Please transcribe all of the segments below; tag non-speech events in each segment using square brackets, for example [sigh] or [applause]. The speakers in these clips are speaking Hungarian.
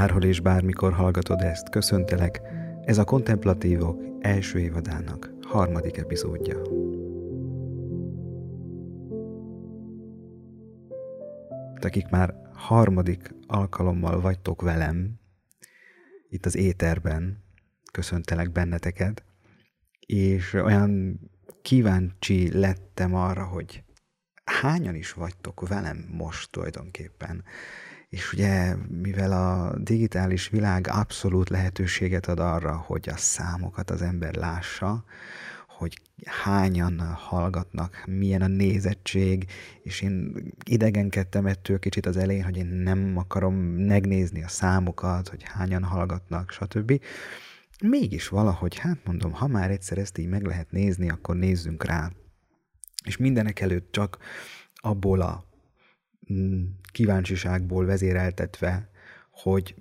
Bárhol és bármikor hallgatod ezt, köszöntelek, ez a Kontemplatívok első évadának harmadik epizódja. Akik már harmadik alkalommal vagytok velem, itt az éterben, köszöntelek benneteket, és olyan kíváncsi lettem arra, hogy hányan is vagytok velem most tulajdonképpen. És ugye, mivel a digitális világ abszolút lehetőséget ad arra, hogy a számokat az ember lássa, hogy hányan hallgatnak, milyen a nézettség, és én idegenkedtem ettől kicsit az elején, hogy én nem akarom megnézni a számokat, hogy hányan hallgatnak, stb. Mégis valahogy, hát mondom, ha már egyszer ezt így meg lehet nézni, akkor nézzünk rá. És mindenek előtt csak abból a kíváncsiságból vezéreltetve, hogy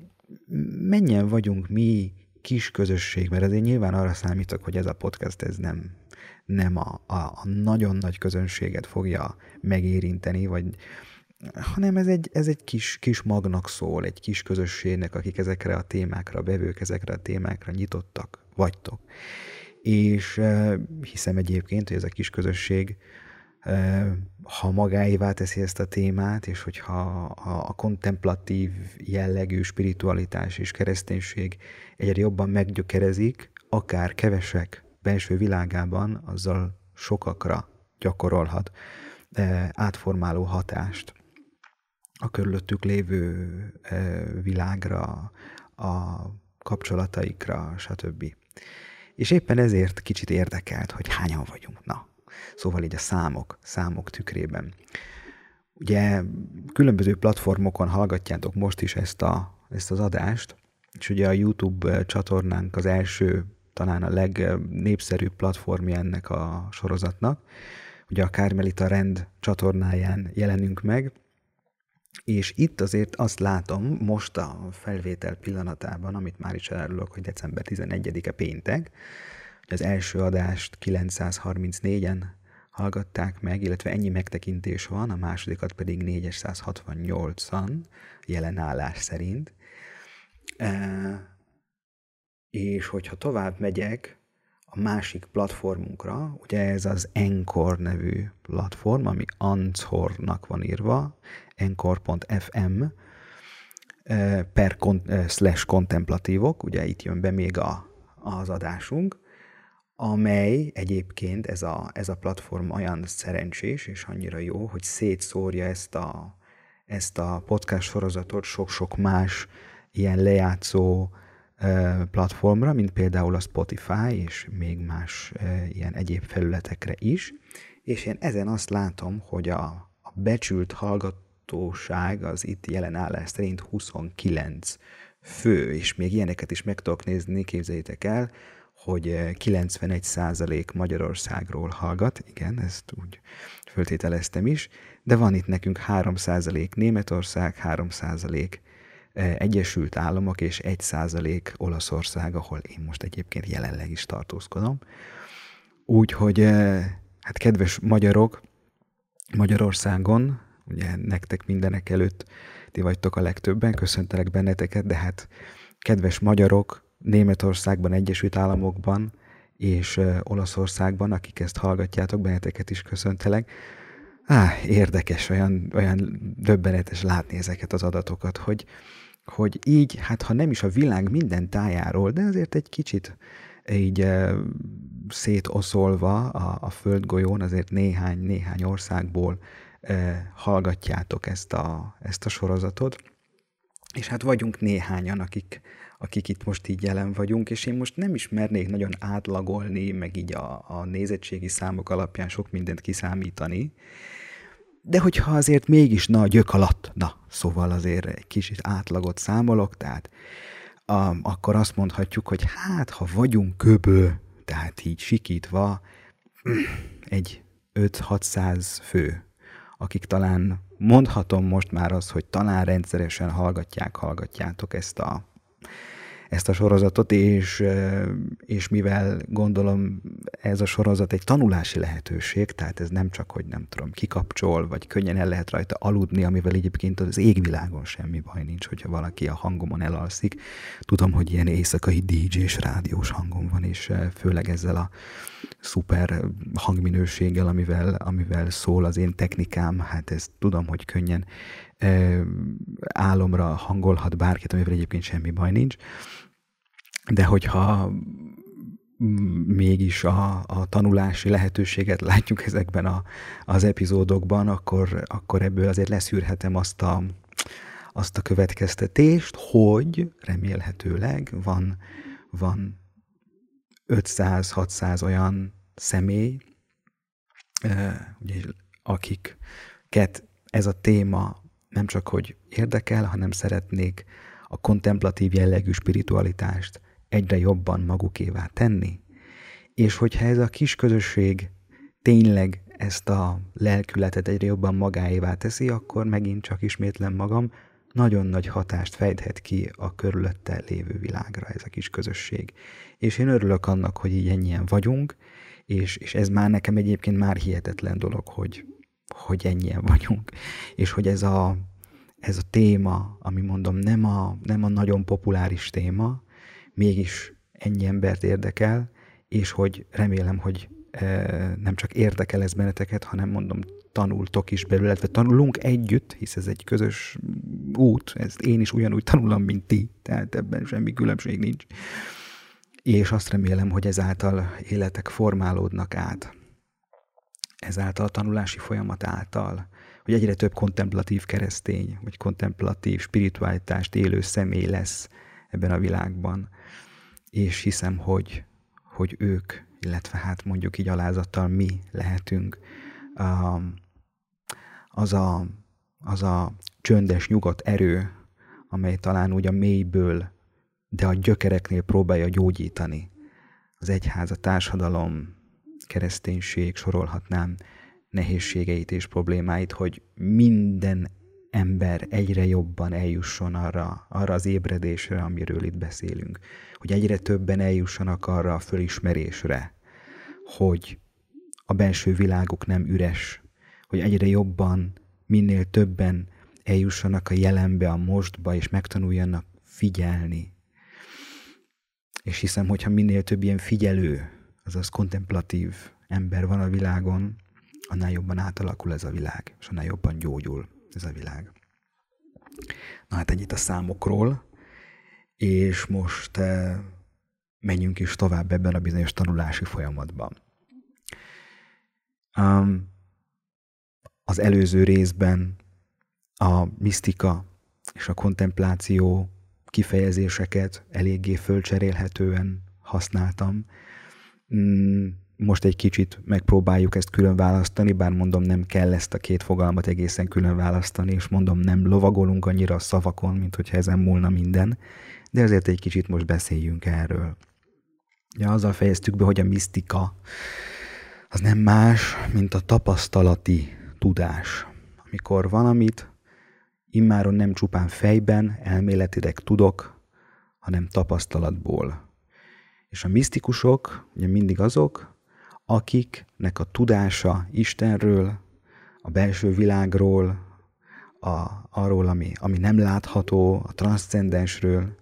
mennyien vagyunk mi kis közösség, mert azért nyilván arra számítok, hogy ez a podcast ez nem, nem a, a, a nagyon nagy közönséget fogja megérinteni, vagy hanem ez egy, ez egy kis, kis magnak szól, egy kis közösségnek, akik ezekre a témákra, bevők ezekre a témákra nyitottak, vagytok. És hiszem egyébként, hogy ez a kis közösség ha magáévá teszi ezt a témát, és hogyha a, kontemplatív jellegű spiritualitás és kereszténység egyre jobban meggyökerezik, akár kevesek belső világában, azzal sokakra gyakorolhat átformáló hatást a körülöttük lévő világra, a kapcsolataikra, stb. És éppen ezért kicsit érdekelt, hogy hányan vagyunk. Na, Szóval így a számok, számok tükrében. Ugye különböző platformokon hallgatjátok most is ezt, a, ezt az adást, és ugye a YouTube csatornánk az első, talán a legnépszerűbb platformja ennek a sorozatnak. Ugye a Kármelita Rend csatornáján jelenünk meg, és itt azért azt látom most a felvétel pillanatában, amit már is elárulok, hogy december 11-e péntek, hogy az első adást 934-en hallgatták meg, illetve ennyi megtekintés van, a másodikat pedig 468-an jelenállás szerint. E, és hogyha tovább megyek a másik platformunkra, ugye ez az Encore nevű platform, ami Anchornak van írva, encore.fm e, per e, slash kontemplatívok, ugye itt jön be még a, az adásunk, amely egyébként ez a, ez a platform olyan szerencsés és annyira jó, hogy szétszórja ezt a, ezt a podcast sorozatot sok-sok más ilyen lejátszó platformra, mint például a Spotify, és még más ilyen egyéb felületekre is. És én ezen azt látom, hogy a, a becsült hallgatóság az itt jelen állás szerint 29 fő, és még ilyeneket is meg tudok nézni, képzeljétek el, hogy 91% eh, Magyarországról hallgat, igen, ezt úgy föltételeztem is, de van itt nekünk 3% Németország, 3% eh, Egyesült Államok és 1% Olaszország, ahol én most egyébként jelenleg is tartózkodom. Úgyhogy, eh, hát kedves magyarok, Magyarországon, ugye nektek mindenek előtt ti vagytok a legtöbben, köszöntelek benneteket, de hát kedves magyarok, Németországban, Egyesült Államokban és Olaszországban, akik ezt hallgatjátok, benneteket is köszöntelek. Á, érdekes, olyan, olyan döbbenetes látni ezeket az adatokat, hogy, hogy így, hát ha nem is a világ minden tájáról, de azért egy kicsit így szétoszolva a, a földgolyón, azért néhány, néhány országból e, hallgatjátok ezt a, ezt a sorozatot. És hát vagyunk néhányan, akik, akik itt most így jelen vagyunk, és én most nem is mernék nagyon átlagolni, meg így a, a nézettségi számok alapján sok mindent kiszámítani, de hogyha azért mégis, na, gyök alatt, na, szóval azért egy kicsit átlagot számolok, tehát a, akkor azt mondhatjuk, hogy hát, ha vagyunk köbő, tehát így sikítva, egy 5-600 fő, akik talán mondhatom most már az, hogy talán rendszeresen hallgatják, hallgatjátok ezt a ezt a sorozatot, és, és mivel gondolom ez a sorozat egy tanulási lehetőség, tehát ez nem csak, hogy nem tudom, kikapcsol, vagy könnyen el lehet rajta aludni, amivel egyébként az égvilágon semmi baj nincs, hogyha valaki a hangomon elalszik. Tudom, hogy ilyen éjszakai DJ-s rádiós hangom van, és főleg ezzel a szuper hangminőséggel, amivel, amivel szól az én technikám, hát ez tudom, hogy könnyen álomra hangolhat bárkit, amivel egyébként semmi baj nincs. De hogyha mégis a, a tanulási lehetőséget látjuk ezekben a, az epizódokban, akkor, akkor ebből azért leszűrhetem azt a, azt a következtetést, hogy remélhetőleg van, van 500-600 olyan személy, ugye, akiket ez a téma nem csak hogy érdekel, hanem szeretnék a kontemplatív jellegű spiritualitást egyre jobban magukévá tenni. És hogyha ez a kis közösség tényleg ezt a lelkületet egyre jobban magáévá teszi, akkor megint csak ismétlen magam, nagyon nagy hatást fejthet ki a körülötte lévő világra ez a kis közösség. És én örülök annak, hogy így ennyien vagyunk, és, és ez már nekem egyébként már hihetetlen dolog, hogy, hogy ennyien vagyunk, és hogy ez a, ez a téma, ami mondom nem a, nem a nagyon populáris téma, mégis ennyi embert érdekel, és hogy remélem, hogy e, nem csak érdekel ez benneteket, hanem mondom, tanultok is belőle, illetve tanulunk együtt, hisz ez egy közös út, ezt én is ugyanúgy tanulom, mint ti, tehát ebben semmi különbség nincs. És azt remélem, hogy ezáltal életek formálódnak át ezáltal a tanulási folyamat által, hogy egyre több kontemplatív keresztény, vagy kontemplatív spiritualitást élő személy lesz ebben a világban. És hiszem, hogy, hogy ők, illetve hát mondjuk így alázattal mi lehetünk um, az a, az a csöndes, nyugodt erő, amely talán úgy a mélyből, de a gyökereknél próbálja gyógyítani az egyház, a társadalom, kereszténység, sorolhatnám nehézségeit és problémáit, hogy minden ember egyre jobban eljusson arra, arra az ébredésre, amiről itt beszélünk. Hogy egyre többen eljussanak arra a fölismerésre, hogy a belső világuk nem üres, hogy egyre jobban, minél többen eljussanak a jelenbe, a mostba, és megtanuljanak figyelni. És hiszem, hogyha minél több ilyen figyelő, azaz kontemplatív ember van a világon, annál jobban átalakul ez a világ, és annál jobban gyógyul ez a világ. Na hát ennyit a számokról, és most eh, menjünk is tovább ebben a bizonyos tanulási folyamatban. Az előző részben a misztika és a kontempláció kifejezéseket eléggé fölcserélhetően használtam, most egy kicsit megpróbáljuk ezt külön választani, bár mondom, nem kell ezt a két fogalmat egészen külön választani, és mondom, nem lovagolunk annyira a szavakon, mint hogyha ezen múlna minden, de azért egy kicsit most beszéljünk erről. Ja, azzal fejeztük be, hogy a misztika az nem más, mint a tapasztalati tudás. Amikor valamit immáron nem csupán fejben, elméletileg tudok, hanem tapasztalatból és a misztikusok ugye mindig azok, akiknek a tudása Istenről, a belső világról, a, arról, ami, ami nem látható, a transzcendensről,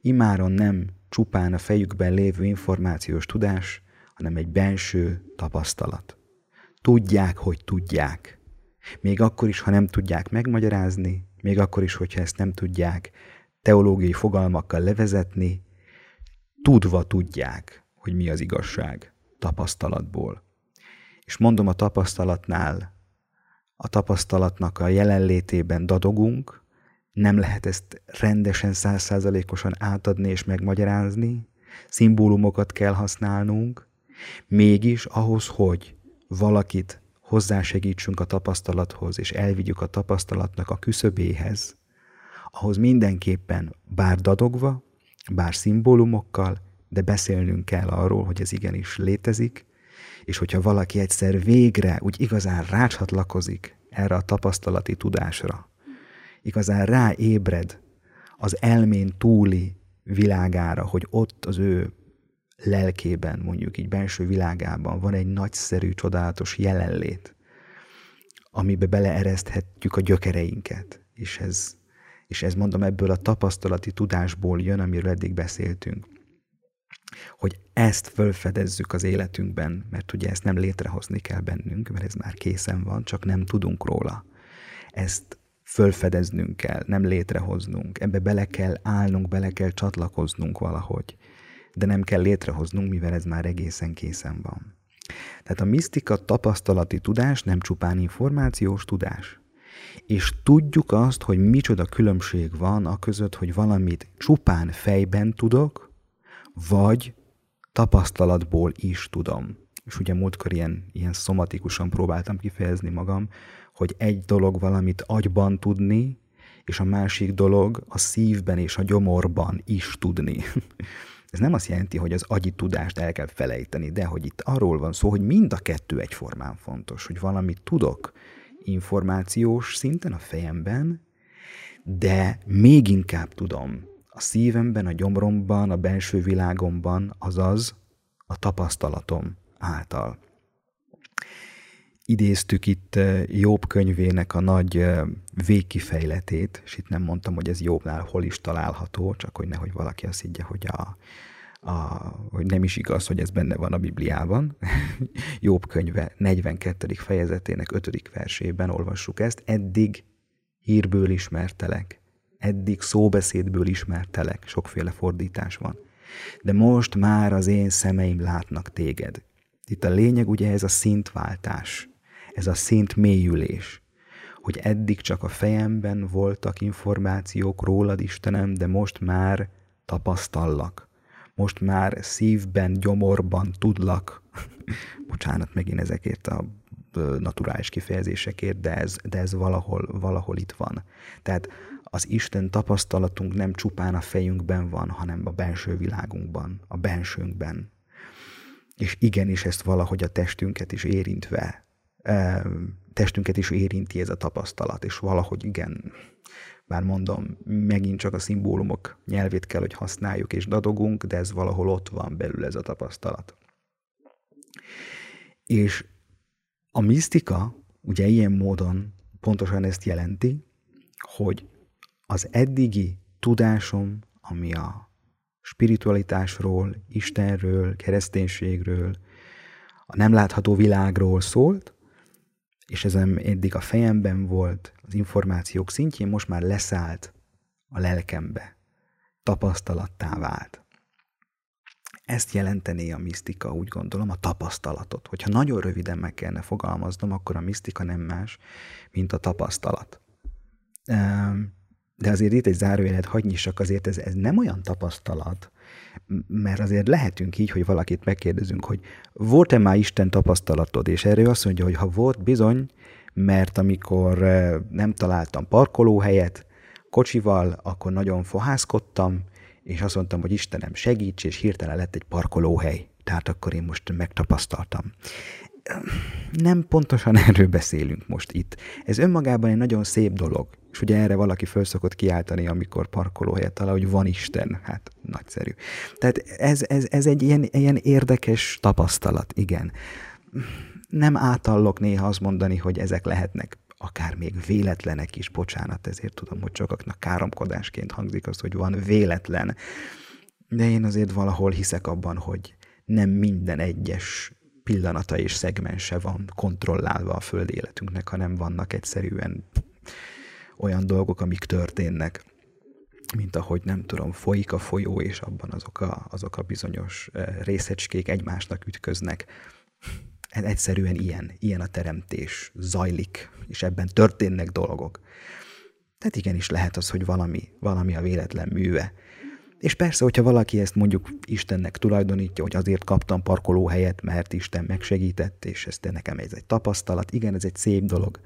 imáron nem csupán a fejükben lévő információs tudás, hanem egy belső tapasztalat. Tudják, hogy tudják. Még akkor is, ha nem tudják megmagyarázni, még akkor is, hogyha ezt nem tudják teológiai fogalmakkal levezetni, tudva tudják, hogy mi az igazság tapasztalatból. És mondom a tapasztalatnál, a tapasztalatnak a jelenlétében dadogunk, nem lehet ezt rendesen, százszázalékosan átadni és megmagyarázni, szimbólumokat kell használnunk, mégis ahhoz, hogy valakit hozzásegítsünk a tapasztalathoz, és elvigyük a tapasztalatnak a küszöbéhez, ahhoz mindenképpen bár dadogva, bár szimbólumokkal, de beszélnünk kell arról, hogy ez igenis létezik, és hogyha valaki egyszer végre úgy igazán rácsatlakozik erre a tapasztalati tudásra, igazán ráébred az elmén túli világára, hogy ott az ő lelkében, mondjuk így belső világában van egy nagyszerű, csodálatos jelenlét, amibe beleereszthetjük a gyökereinket. És ez, és ez mondom ebből a tapasztalati tudásból jön, amiről eddig beszéltünk. Hogy ezt fölfedezzük az életünkben, mert ugye ezt nem létrehozni kell bennünk, mert ez már készen van, csak nem tudunk róla. Ezt fölfedeznünk kell, nem létrehoznunk. Ebbe bele kell állnunk, bele kell csatlakoznunk valahogy. De nem kell létrehoznunk, mivel ez már egészen készen van. Tehát a misztika tapasztalati tudás nem csupán információs tudás. És tudjuk azt, hogy micsoda különbség van a között, hogy valamit csupán fejben tudok, vagy tapasztalatból is tudom. És ugye múltkor ilyen, ilyen szomatikusan próbáltam kifejezni magam, hogy egy dolog valamit agyban tudni, és a másik dolog a szívben és a gyomorban is tudni. [laughs] Ez nem azt jelenti, hogy az agyi tudást el kell felejteni, de hogy itt arról van szó, hogy mind a kettő egyformán fontos, hogy valamit tudok információs szinten a fejemben, de még inkább tudom a szívemben, a gyomromban, a belső világomban, azaz a tapasztalatom által. Idéztük itt Jobb könyvének a nagy végkifejletét, és itt nem mondtam, hogy ez Jobbnál hol is található, csak hogy nehogy valaki azt higgye, hogy, a, a, hogy nem is igaz, hogy ez benne van a Bibliában. [laughs] Jobb könyve 42. fejezetének 5. versében olvassuk ezt. Eddig hírből ismertelek, eddig szóbeszédből ismertelek, sokféle fordítás van. De most már az én szemeim látnak téged. Itt a lényeg ugye ez a szintváltás ez a szint mélyülés, hogy eddig csak a fejemben voltak információk rólad, Istenem, de most már tapasztallak. Most már szívben, gyomorban tudlak. [laughs] Bocsánat megint ezekért a naturális kifejezésekért, de ez, de ez valahol, valahol itt van. Tehát az Isten tapasztalatunk nem csupán a fejünkben van, hanem a belső világunkban, a bensőnkben. És igenis ezt valahogy a testünket is érintve testünket is érinti ez a tapasztalat, és valahogy igen, bár mondom, megint csak a szimbólumok nyelvét kell, hogy használjuk és dadogunk, de ez valahol ott van belül ez a tapasztalat. És a misztika ugye ilyen módon pontosan ezt jelenti, hogy az eddigi tudásom, ami a spiritualitásról, Istenről, kereszténységről, a nem látható világról szólt, és ez eddig a fejemben volt, az információk szintjén most már leszállt a lelkembe, tapasztalattá vált. Ezt jelentené a misztika, úgy gondolom, a tapasztalatot. Hogyha nagyon röviden meg kellene fogalmaznom, akkor a misztika nem más, mint a tapasztalat. De azért itt egy zárójelet hagyj nyissak, azért ez, ez nem olyan tapasztalat, mert azért lehetünk így, hogy valakit megkérdezünk, hogy volt-e már Isten tapasztalatod, és erről azt mondja, hogy ha volt, bizony, mert amikor nem találtam parkolóhelyet kocsival, akkor nagyon fohászkodtam, és azt mondtam, hogy Istenem segíts, és hirtelen lett egy parkolóhely. Tehát akkor én most megtapasztaltam. Nem pontosan [laughs] erről beszélünk most itt. Ez önmagában egy nagyon szép dolog. És ugye erre valaki föl szokott kiáltani, amikor parkolóhelyet talál, hogy van Isten. Hát nagyszerű. Tehát ez, ez, ez egy ilyen, ilyen érdekes tapasztalat, igen. Nem átallok néha azt mondani, hogy ezek lehetnek akár még véletlenek is, bocsánat, ezért tudom, hogy sokaknak káromkodásként hangzik az, hogy van véletlen. De én azért valahol hiszek abban, hogy nem minden egyes pillanata és szegmense van kontrollálva a föld életünknek, hanem vannak egyszerűen olyan dolgok, amik történnek, mint ahogy nem tudom, folyik a folyó, és abban azok a, azok a bizonyos részecskék egymásnak ütköznek. Egyszerűen ilyen, ilyen a teremtés, zajlik, és ebben történnek dolgok. Tehát igenis lehet az, hogy valami, valami a véletlen műve. És persze, hogyha valaki ezt mondjuk Istennek tulajdonítja, hogy azért kaptam parkolóhelyet, mert Isten megsegített, és ez nekem ez egy tapasztalat, igen, ez egy szép dolog,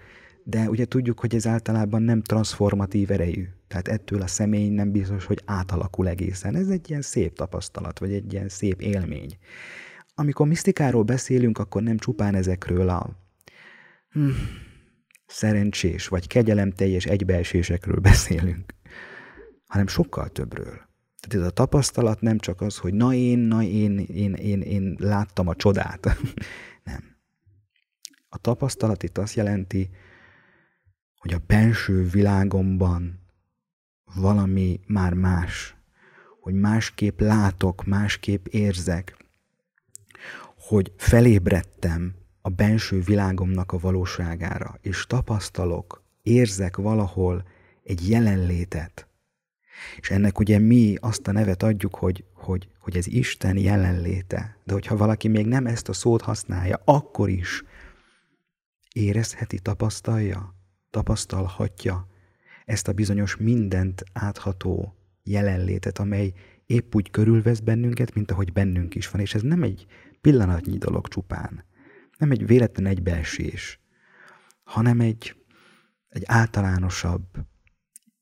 de ugye tudjuk, hogy ez általában nem transformatív erejű. Tehát ettől a személy nem biztos, hogy átalakul egészen. Ez egy ilyen szép tapasztalat, vagy egy ilyen szép élmény. Amikor misztikáról beszélünk, akkor nem csupán ezekről a hm, szerencsés vagy kegyelemteljes egybeesésekről beszélünk, hanem sokkal többről. Tehát ez a tapasztalat nem csak az, hogy na én, na én, én, én, én láttam a csodát. [laughs] nem. A tapasztalat itt azt jelenti, hogy a benső világomban valami már más, hogy másképp látok, másképp érzek, hogy felébredtem a benső világomnak a valóságára, és tapasztalok, érzek valahol egy jelenlétet. És ennek ugye mi azt a nevet adjuk, hogy, hogy, hogy ez Isten jelenléte. De hogyha valaki még nem ezt a szót használja, akkor is érezheti, tapasztalja, tapasztalhatja ezt a bizonyos mindent átható jelenlétet, amely épp úgy körülvesz bennünket, mint ahogy bennünk is van. És ez nem egy pillanatnyi dolog csupán, nem egy véletlen egybeesés, hanem egy, egy általánosabb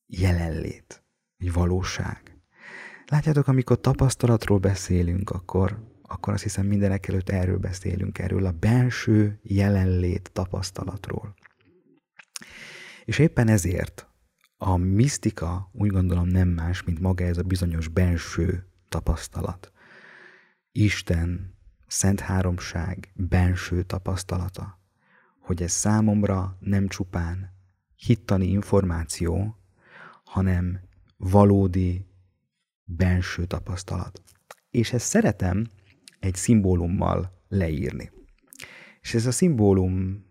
jelenlét, egy valóság. Látjátok, amikor tapasztalatról beszélünk, akkor, akkor azt hiszem mindenek előtt erről beszélünk, erről a belső jelenlét tapasztalatról. És éppen ezért a misztika úgy gondolom nem más, mint maga ez a bizonyos belső tapasztalat. Isten, Szent Háromság benső tapasztalata, hogy ez számomra nem csupán hittani információ, hanem valódi benső tapasztalat. És ezt szeretem egy szimbólummal leírni. És ez a szimbólum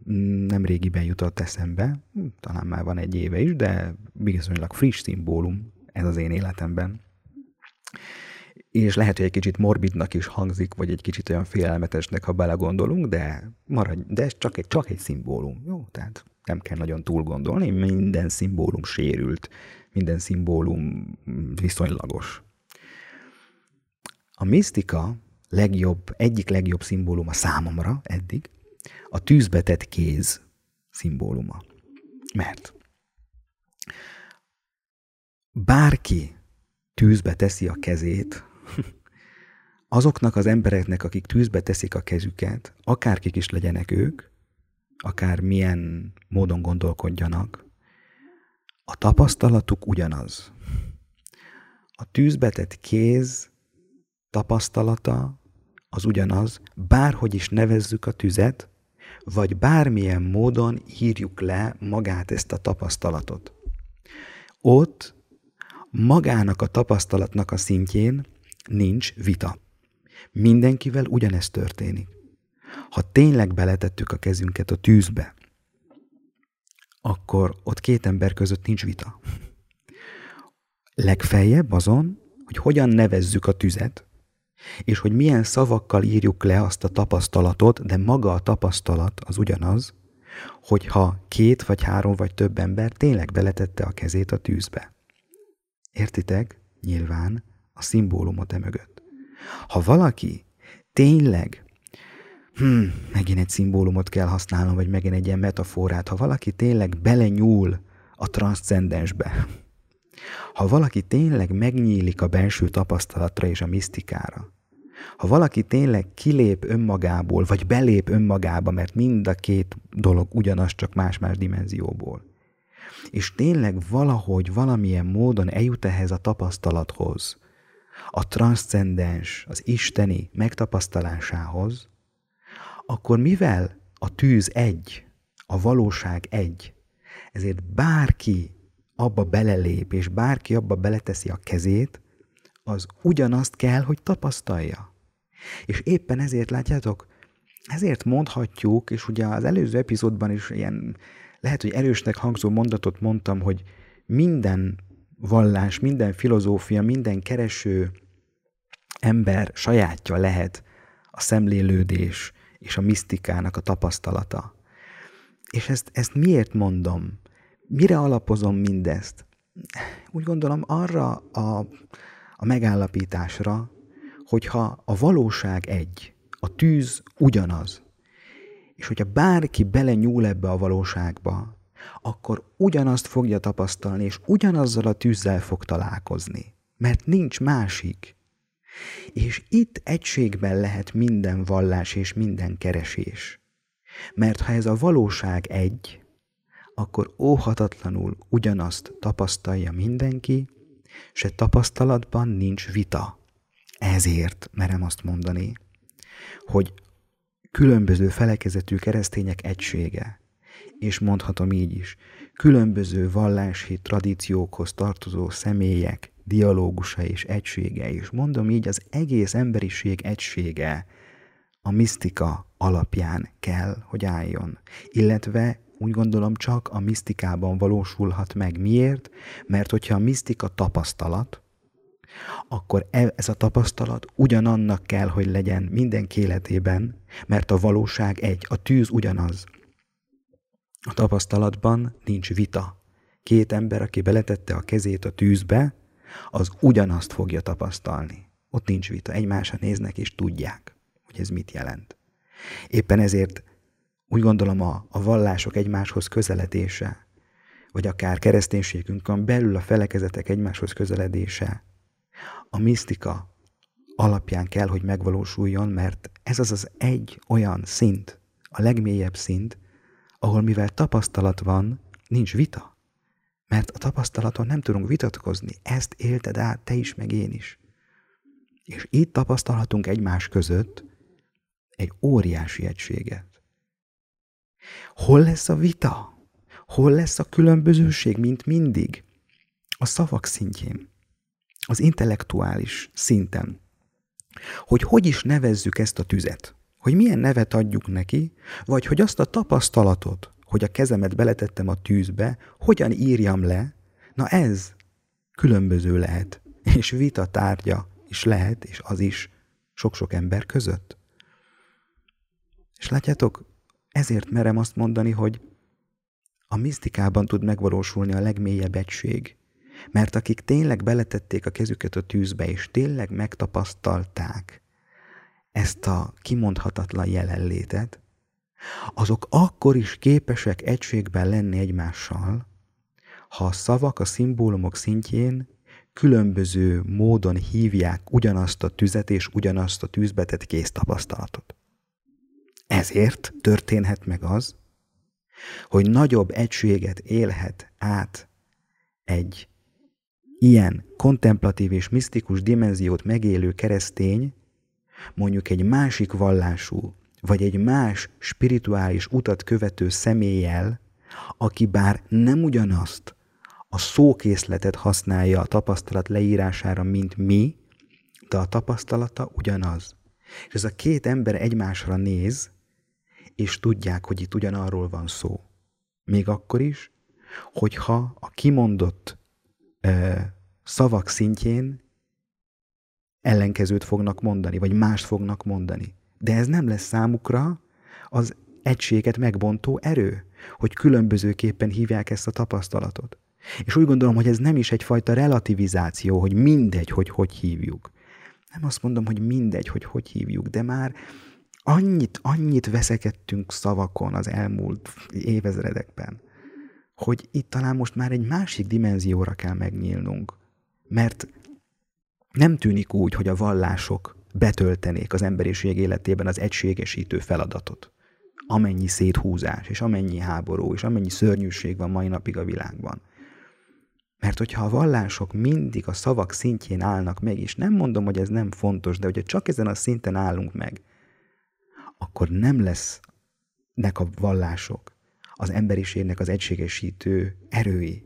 nem régiben jutott eszembe, talán már van egy éve is, de bizonylag friss szimbólum ez az én életemben. És lehet, hogy egy kicsit morbidnak is hangzik, vagy egy kicsit olyan félelmetesnek, ha belegondolunk, de maradj, de ez csak egy, csak egy szimbólum. Jó, tehát nem kell nagyon túl gondolni, minden szimbólum sérült, minden szimbólum viszonylagos. A misztika legjobb, egyik legjobb szimbóluma számomra eddig, a tűzbetett kéz szimbóluma. Mert bárki tűzbe teszi a kezét, [laughs] azoknak az embereknek, akik tűzbe teszik a kezüket, akárkik is legyenek ők, akár milyen módon gondolkodjanak, a tapasztalatuk ugyanaz. A tűzbetett kéz tapasztalata az ugyanaz, bárhogy is nevezzük a tüzet, vagy bármilyen módon írjuk le magát ezt a tapasztalatot. Ott magának a tapasztalatnak a szintjén nincs vita. Mindenkivel ugyanezt történik. Ha tényleg beletettük a kezünket a tűzbe, akkor ott két ember között nincs vita. Legfeljebb azon, hogy hogyan nevezzük a tüzet, és hogy milyen szavakkal írjuk le azt a tapasztalatot, de maga a tapasztalat az ugyanaz, hogyha két vagy három vagy több ember tényleg beletette a kezét a tűzbe. Értitek? Nyilván a szimbólumot emögött. Ha valaki tényleg hmm, megint egy szimbólumot kell használnom, vagy megint egy ilyen metaforát, ha valaki tényleg belenyúl a transzcendensbe, ha valaki tényleg megnyílik a belső tapasztalatra és a misztikára, ha valaki tényleg kilép önmagából, vagy belép önmagába, mert mind a két dolog ugyanaz, csak más-más dimenzióból, és tényleg valahogy, valamilyen módon eljut ehhez a tapasztalathoz, a transzcendens, az isteni megtapasztalásához, akkor mivel a tűz egy, a valóság egy, ezért bárki abba belelép, és bárki abba beleteszi a kezét, az ugyanazt kell, hogy tapasztalja. És éppen ezért látjátok, ezért mondhatjuk, és ugye az előző epizódban is ilyen lehet, hogy erősnek hangzó mondatot mondtam, hogy minden vallás, minden filozófia, minden kereső ember sajátja lehet a szemlélődés és a misztikának a tapasztalata. És ezt, ezt miért mondom? Mire alapozom mindezt? Úgy gondolom arra a, a megállapításra, hogyha a valóság egy, a tűz ugyanaz, és hogyha bárki belenyúl ebbe a valóságba, akkor ugyanazt fogja tapasztalni, és ugyanazzal a tűzzel fog találkozni. Mert nincs másik. És itt egységben lehet minden vallás és minden keresés. Mert ha ez a valóság egy, akkor óhatatlanul ugyanazt tapasztalja mindenki, se tapasztalatban nincs vita. Ezért merem azt mondani, hogy különböző felekezetű keresztények egysége, és mondhatom így is, különböző vallási tradíciókhoz tartozó személyek dialógusa és egysége, és mondom így, az egész emberiség egysége a misztika alapján kell, hogy álljon. Illetve úgy gondolom csak a misztikában valósulhat meg. Miért? Mert hogyha a misztika tapasztalat, akkor e, ez a tapasztalat ugyanannak kell, hogy legyen mindenki életében, mert a valóság egy, a tűz ugyanaz. A tapasztalatban nincs vita. Két ember, aki beletette a kezét a tűzbe, az ugyanazt fogja tapasztalni. Ott nincs vita, egymásra néznek és tudják, hogy ez mit jelent. Éppen ezért úgy gondolom a, a vallások egymáshoz közeledése, vagy akár kereszténységünkön belül a felekezetek egymáshoz közeledése, a misztika alapján kell, hogy megvalósuljon, mert ez az az egy olyan szint, a legmélyebb szint, ahol mivel tapasztalat van, nincs vita. Mert a tapasztalaton nem tudunk vitatkozni. Ezt élted át te is, meg én is. És itt tapasztalhatunk egymás között egy óriási egységet. Hol lesz a vita? Hol lesz a különbözőség, mint mindig? A szavak szintjén, az intellektuális szinten. Hogy hogy is nevezzük ezt a tüzet? Hogy milyen nevet adjuk neki, vagy hogy azt a tapasztalatot, hogy a kezemet beletettem a tűzbe, hogyan írjam le, na ez különböző lehet, és vita tárgya is lehet, és az is sok-sok ember között. És látjátok, ezért merem azt mondani, hogy a misztikában tud megvalósulni a legmélyebb egység. Mert akik tényleg beletették a kezüket a tűzbe, és tényleg megtapasztalták ezt a kimondhatatlan jelenlétet, azok akkor is képesek egységben lenni egymással, ha a szavak a szimbólumok szintjén különböző módon hívják ugyanazt a tüzet és ugyanazt a tűzbetett kész tapasztalatot. Ezért történhet meg az, hogy nagyobb egységet élhet át egy ilyen kontemplatív és misztikus dimenziót megélő keresztény, mondjuk egy másik vallású, vagy egy más spirituális utat követő személlyel, aki bár nem ugyanazt a szókészletet használja a tapasztalat leírására, mint mi, de a tapasztalata ugyanaz. És ez a két ember egymásra néz, és tudják, hogy itt ugyanarról van szó. Még akkor is, hogyha a kimondott szavak szintjén ellenkezőt fognak mondani, vagy mást fognak mondani. De ez nem lesz számukra az egységet megbontó erő, hogy különbözőképpen hívják ezt a tapasztalatot. És úgy gondolom, hogy ez nem is egyfajta relativizáció, hogy mindegy, hogy hogy hívjuk. Nem azt mondom, hogy mindegy, hogy hogy hívjuk, de már annyit, annyit veszekedtünk szavakon az elmúlt évezredekben, hogy itt talán most már egy másik dimenzióra kell megnyílnunk. Mert nem tűnik úgy, hogy a vallások betöltenék az emberiség életében az egységesítő feladatot. Amennyi széthúzás, és amennyi háború, és amennyi szörnyűség van mai napig a világban. Mert hogyha a vallások mindig a szavak szintjén állnak meg, és nem mondom, hogy ez nem fontos, de hogyha csak ezen a szinten állunk meg, akkor nem lesznek a vallások az emberiségnek az egységesítő erői,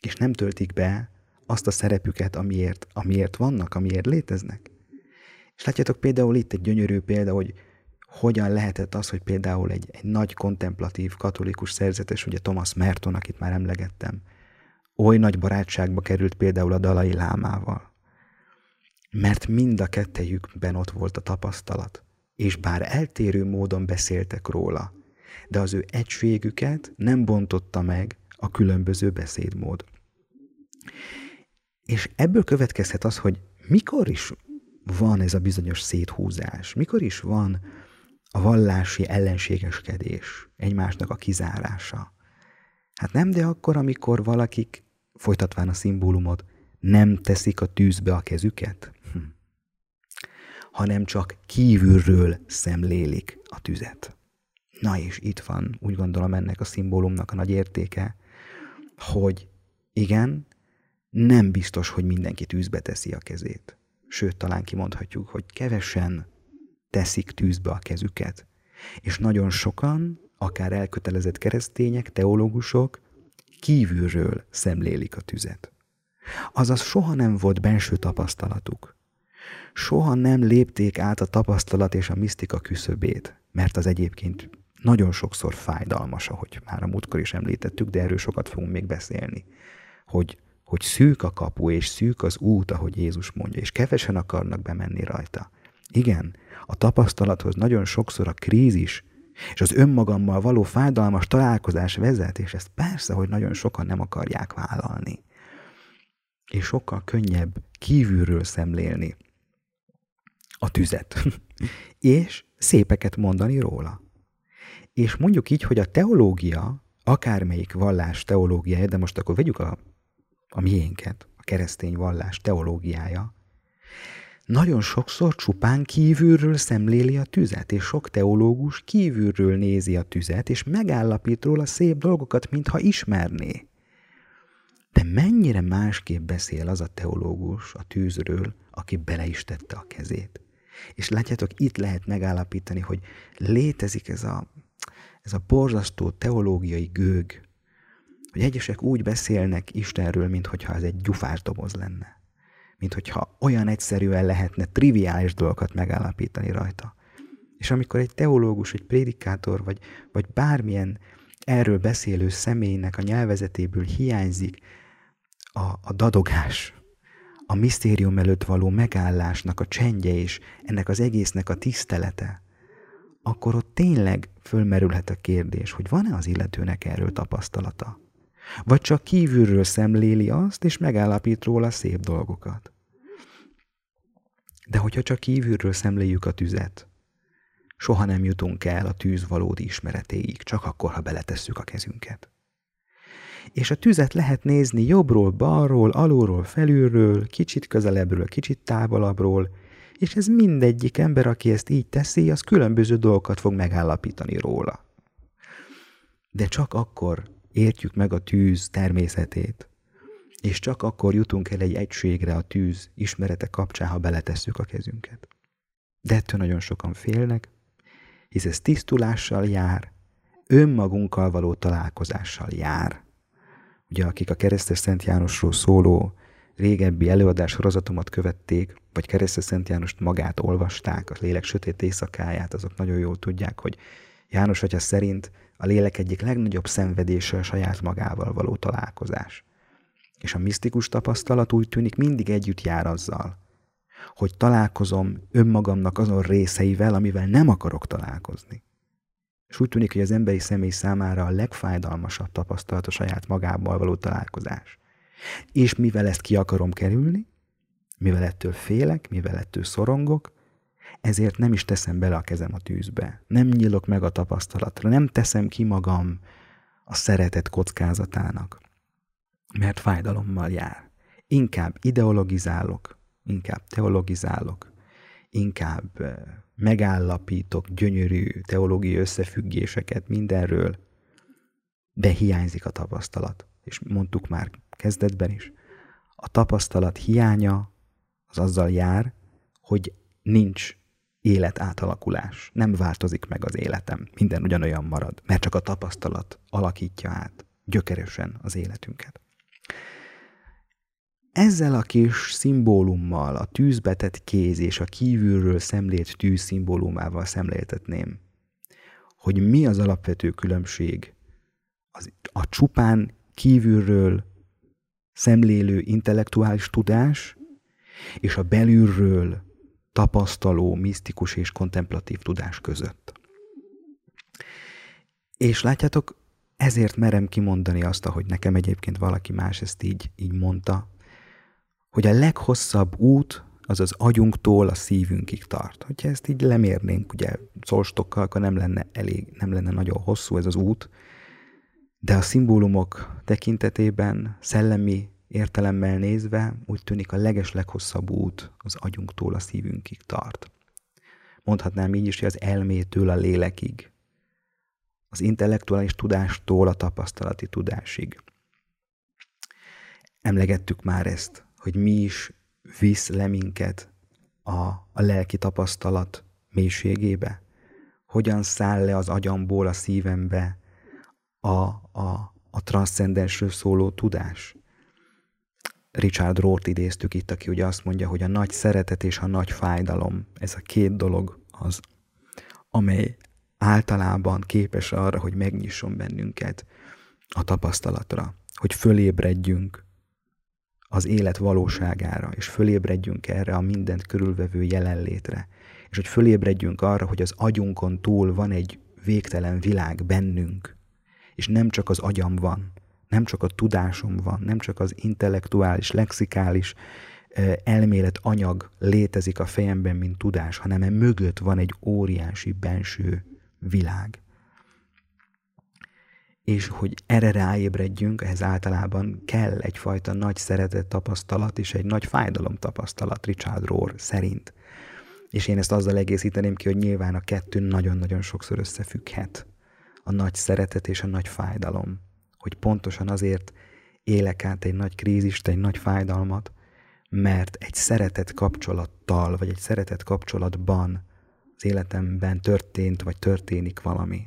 és nem töltik be azt a szerepüket, amiért, amiért vannak, amiért léteznek. És látjátok például itt egy gyönyörű példa, hogy hogyan lehetett az, hogy például egy, egy nagy kontemplatív katolikus szerzetes, ugye Thomas Merton, akit már emlegettem, oly nagy barátságba került például a Dalai Lámával. Mert mind a kettejükben ott volt a tapasztalat és bár eltérő módon beszéltek róla, de az ő egységüket nem bontotta meg a különböző beszédmód. És ebből következhet az, hogy mikor is van ez a bizonyos széthúzás, mikor is van a vallási ellenségeskedés, egymásnak a kizárása. Hát nem, de akkor, amikor valakik, folytatván a szimbólumot, nem teszik a tűzbe a kezüket. Hm hanem csak kívülről szemlélik a tüzet. Na és itt van, úgy gondolom ennek a szimbólumnak a nagy értéke, hogy igen, nem biztos, hogy mindenki tűzbe teszi a kezét. Sőt, talán kimondhatjuk, hogy kevesen teszik tűzbe a kezüket. És nagyon sokan, akár elkötelezett keresztények, teológusok kívülről szemlélik a tüzet. Azaz soha nem volt belső tapasztalatuk. Soha nem lépték át a tapasztalat és a misztika küszöbét, mert az egyébként nagyon sokszor fájdalmas, ahogy már a múltkor is említettük, de erről sokat fogunk még beszélni, hogy, hogy szűk a kapu és szűk az út, ahogy Jézus mondja, és kevesen akarnak bemenni rajta. Igen, a tapasztalathoz nagyon sokszor a krízis és az önmagammal való fájdalmas találkozás vezet, és ezt persze, hogy nagyon sokan nem akarják vállalni. És sokkal könnyebb kívülről szemlélni a tüzet, [laughs] és szépeket mondani róla. És mondjuk így, hogy a teológia, akármelyik vallás teológiája, de most akkor vegyük a, a miénket, a keresztény vallás teológiája, nagyon sokszor csupán kívülről szemléli a tüzet, és sok teológus kívülről nézi a tüzet, és megállapít róla szép dolgokat, mintha ismerné. De mennyire másképp beszél az a teológus a tűzről, aki bele is tette a kezét. És látjátok, itt lehet megállapítani, hogy létezik ez a, ez a borzasztó teológiai gőg, hogy egyesek úgy beszélnek Istenről, mintha ez egy gyufás lenne mint hogyha olyan egyszerűen lehetne triviális dolgokat megállapítani rajta. És amikor egy teológus, egy prédikátor, vagy, vagy bármilyen erről beszélő személynek a nyelvezetéből hiányzik a, a dadogás, a misztérium előtt való megállásnak a csendje és ennek az egésznek a tisztelete, akkor ott tényleg fölmerülhet a kérdés, hogy van-e az illetőnek erről tapasztalata. Vagy csak kívülről szemléli azt, és megállapít róla szép dolgokat. De hogyha csak kívülről szemléljük a tüzet, soha nem jutunk el a tűz valódi ismeretéig, csak akkor, ha beletesszük a kezünket. És a tüzet lehet nézni jobbról, balról, alulról, felülről, kicsit közelebbről, kicsit távolabbról, és ez mindegyik ember, aki ezt így teszi, az különböző dolgokat fog megállapítani róla. De csak akkor értjük meg a tűz természetét, és csak akkor jutunk el egy egységre a tűz ismerete kapcsán, ha beletesszük a kezünket. De ettől nagyon sokan félnek, hisz ez tisztulással jár, önmagunkkal való találkozással jár. Ugye akik a keresztes Szent Jánosról szóló régebbi előadás sorozatomat követték, vagy keresztes Szent Jánost magát olvasták, a lélek sötét éjszakáját, azok nagyon jól tudják, hogy János atya szerint a lélek egyik legnagyobb szenvedése a saját magával való találkozás. És a misztikus tapasztalat úgy tűnik mindig együtt jár azzal, hogy találkozom önmagamnak azon részeivel, amivel nem akarok találkozni. És úgy tűnik, hogy az emberi személy számára a legfájdalmasabb tapasztalat a saját magával való találkozás. És mivel ezt ki akarom kerülni, mivel ettől félek, mivel ettől szorongok, ezért nem is teszem bele a kezem a tűzbe. Nem nyílok meg a tapasztalatra, nem teszem ki magam a szeretet kockázatának, mert fájdalommal jár. Inkább ideologizálok, inkább teologizálok, inkább megállapítok gyönyörű teológiai összefüggéseket mindenről, de hiányzik a tapasztalat. És mondtuk már kezdetben is, a tapasztalat hiánya az azzal jár, hogy nincs élet átalakulás. Nem változik meg az életem. Minden ugyanolyan marad, mert csak a tapasztalat alakítja át gyökeresen az életünket. Ezzel a kis szimbólummal, a tűzbetett kéz és a kívülről szemlélt tűz szimbólumával szemléltetném, hogy mi az alapvető különbség az, a csupán kívülről szemlélő intellektuális tudás és a belülről tapasztaló, misztikus és kontemplatív tudás között. És látjátok, ezért merem kimondani azt, ahogy nekem egyébként valaki más ezt így, így mondta, hogy a leghosszabb út az az agyunktól a szívünkig tart. Hogyha ezt így lemérnénk, ugye szolstokkal, akkor nem lenne elég, nem lenne nagyon hosszú ez az út, de a szimbólumok tekintetében, szellemi értelemmel nézve úgy tűnik a leges leghosszabb út az agyunktól a szívünkig tart. Mondhatnám így is, hogy az elmétől a lélekig, az intellektuális tudástól a tapasztalati tudásig. emlegettük már ezt, hogy mi is visz le minket a, a lelki tapasztalat mélységébe. Hogyan száll le az agyamból a szívembe a, a, a transzcendensről szóló tudás. Richard Roth idéztük itt, aki ugye azt mondja, hogy a nagy szeretet és a nagy fájdalom, ez a két dolog az, amely általában képes arra, hogy megnyisson bennünket a tapasztalatra, hogy fölébredjünk az élet valóságára, és fölébredjünk erre a mindent körülvevő jelenlétre, és hogy fölébredjünk arra, hogy az agyunkon túl van egy végtelen világ bennünk, és nem csak az agyam van, nem csak a tudásom van, nem csak az intellektuális, lexikális elmélet anyag létezik a fejemben, mint tudás, hanem e mögött van egy óriási benső világ. És hogy erre ráébredjünk, ehhez általában kell egyfajta nagy szeretet tapasztalat és egy nagy fájdalom tapasztalat Richard Rohr szerint. És én ezt azzal egészíteném ki, hogy nyilván a kettő nagyon-nagyon sokszor összefügghet. A nagy szeretet és a nagy fájdalom. Hogy pontosan azért élek át egy nagy krízist, egy nagy fájdalmat, mert egy szeretet kapcsolattal, vagy egy szeretet kapcsolatban az életemben történt, vagy történik valami.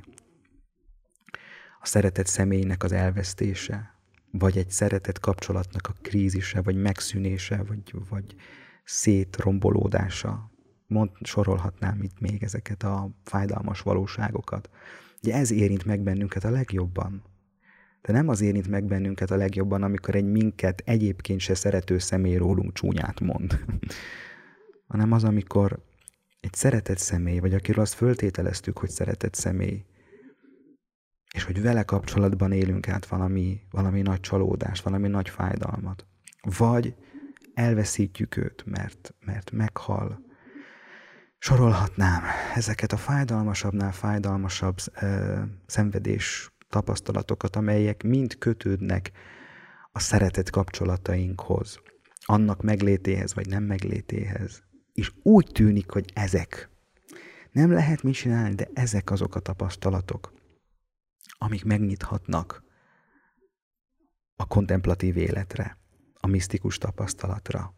A szeretett személynek az elvesztése, vagy egy szeretett kapcsolatnak a krízise, vagy megszűnése, vagy, vagy szétrombolódása. Mond, sorolhatnám itt még ezeket a fájdalmas valóságokat. Ugye ez érint meg bennünket a legjobban. De nem az érint meg bennünket a legjobban, amikor egy minket egyébként se szerető személy rólunk csúnyát mond, [laughs] hanem az, amikor egy szeretett személy, vagy akiről azt föltételeztük, hogy szeretett személy, és hogy vele kapcsolatban élünk át valami, valami nagy csalódást, valami nagy fájdalmat. Vagy elveszítjük őt, mert, mert meghal. Sorolhatnám ezeket a fájdalmasabbnál fájdalmasabb ö, szenvedés tapasztalatokat, amelyek mind kötődnek a szeretet kapcsolatainkhoz, annak meglétéhez vagy nem meglétéhez. És úgy tűnik, hogy ezek. Nem lehet mit csinálni, de ezek azok a tapasztalatok, amik megnyithatnak a kontemplatív életre, a misztikus tapasztalatra.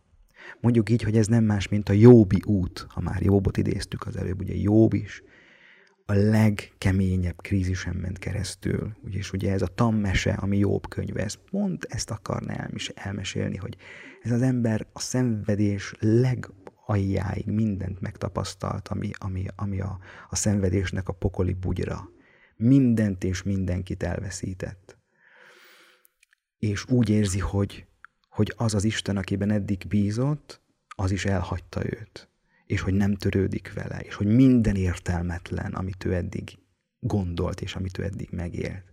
Mondjuk így, hogy ez nem más, mint a Jóbi út, ha már Jóbot idéztük az előbb, ugye Jobb is a legkeményebb krízisen ment keresztül. Úgyis ugye ez a tammese, ami Jobb könyve, ez pont ezt akarná elmesélni, hogy ez az ember a szenvedés legaljáig mindent megtapasztalt, ami, ami, ami a, a szenvedésnek a pokoli bugyra. Mindent és mindenkit elveszített. És úgy érzi, hogy, hogy az az Isten, akiben eddig bízott, az is elhagyta őt és hogy nem törődik vele, és hogy minden értelmetlen, amit ő eddig gondolt, és amit ő eddig megélt.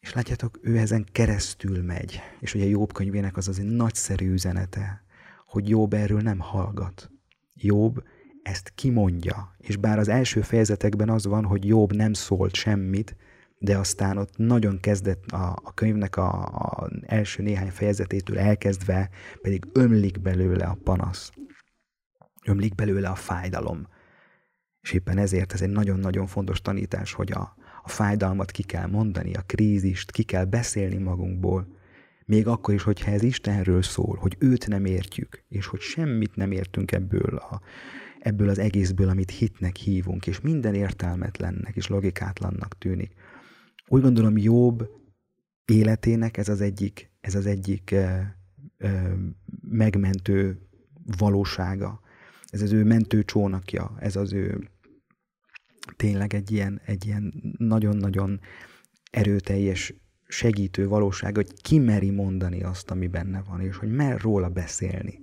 És látjátok, ő ezen keresztül megy, és ugye Jobb könyvének az az egy nagyszerű üzenete, hogy Jobb erről nem hallgat. Jobb ezt kimondja, és bár az első fejezetekben az van, hogy Jobb nem szólt semmit, de aztán ott nagyon kezdett a, a könyvnek a, a első néhány fejezetétől elkezdve, pedig ömlik belőle a panasz ömlik belőle a fájdalom. És éppen ezért ez egy nagyon-nagyon fontos tanítás, hogy a, a fájdalmat ki kell mondani, a krízist ki kell beszélni magunkból, még akkor is, hogyha ez Istenről szól, hogy őt nem értjük, és hogy semmit nem értünk ebből, a, ebből az egészből, amit hitnek hívunk, és minden értelmetlennek és logikátlannak tűnik. Úgy gondolom, jobb életének ez az egyik, ez az egyik ö, ö, megmentő valósága, ez az ő mentő csónakja, ez az ő tényleg egy ilyen, egy ilyen nagyon-nagyon erőteljes segítő valóság, hogy ki meri mondani azt, ami benne van, és hogy mer róla beszélni.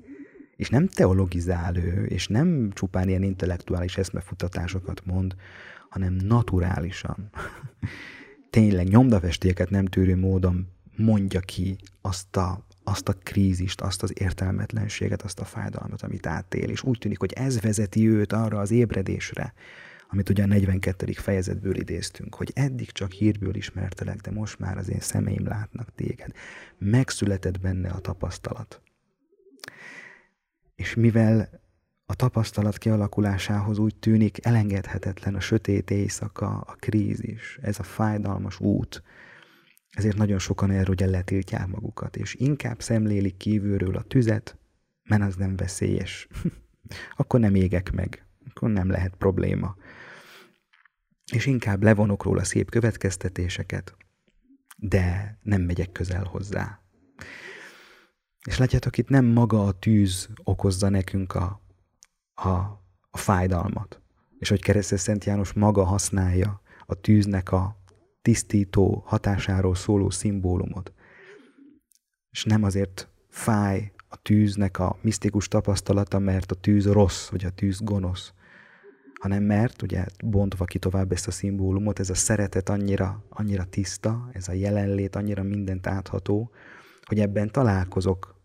És nem teologizál ő, és nem csupán ilyen intellektuális eszmefutatásokat mond, hanem naturálisan. [laughs] Tényleg nyomdafestéket nem tűrő módon mondja ki azt a, azt a krízist, azt az értelmetlenséget, azt a fájdalmat, amit átél. És úgy tűnik, hogy ez vezeti őt arra az ébredésre, amit ugye a 42. fejezetből idéztünk, hogy eddig csak hírből ismertelek, de most már az én szemeim látnak téged. Megszületett benne a tapasztalat. És mivel a tapasztalat kialakulásához úgy tűnik elengedhetetlen a sötét éjszaka, a krízis, ez a fájdalmas út, Ezért nagyon sokan erről ugye letiltják magukat, és inkább szemlélik kívülről a tüzet, mert az nem veszélyes. [laughs] akkor nem égek meg, akkor nem lehet probléma. És inkább levonok róla szép következtetéseket, de nem megyek közel hozzá. És látjátok, itt nem maga a tűz okozza nekünk a, a, a fájdalmat. És hogy keresztes Szent János maga használja a tűznek a tisztító hatásáról szóló szimbólumot. És nem azért fáj a tűznek a misztikus tapasztalata, mert a tűz rossz, vagy a tűz gonosz, hanem mert, ugye bontva ki tovább ezt a szimbólumot, ez a szeretet annyira, annyira tiszta, ez a jelenlét annyira mindent átható, hogy ebben találkozok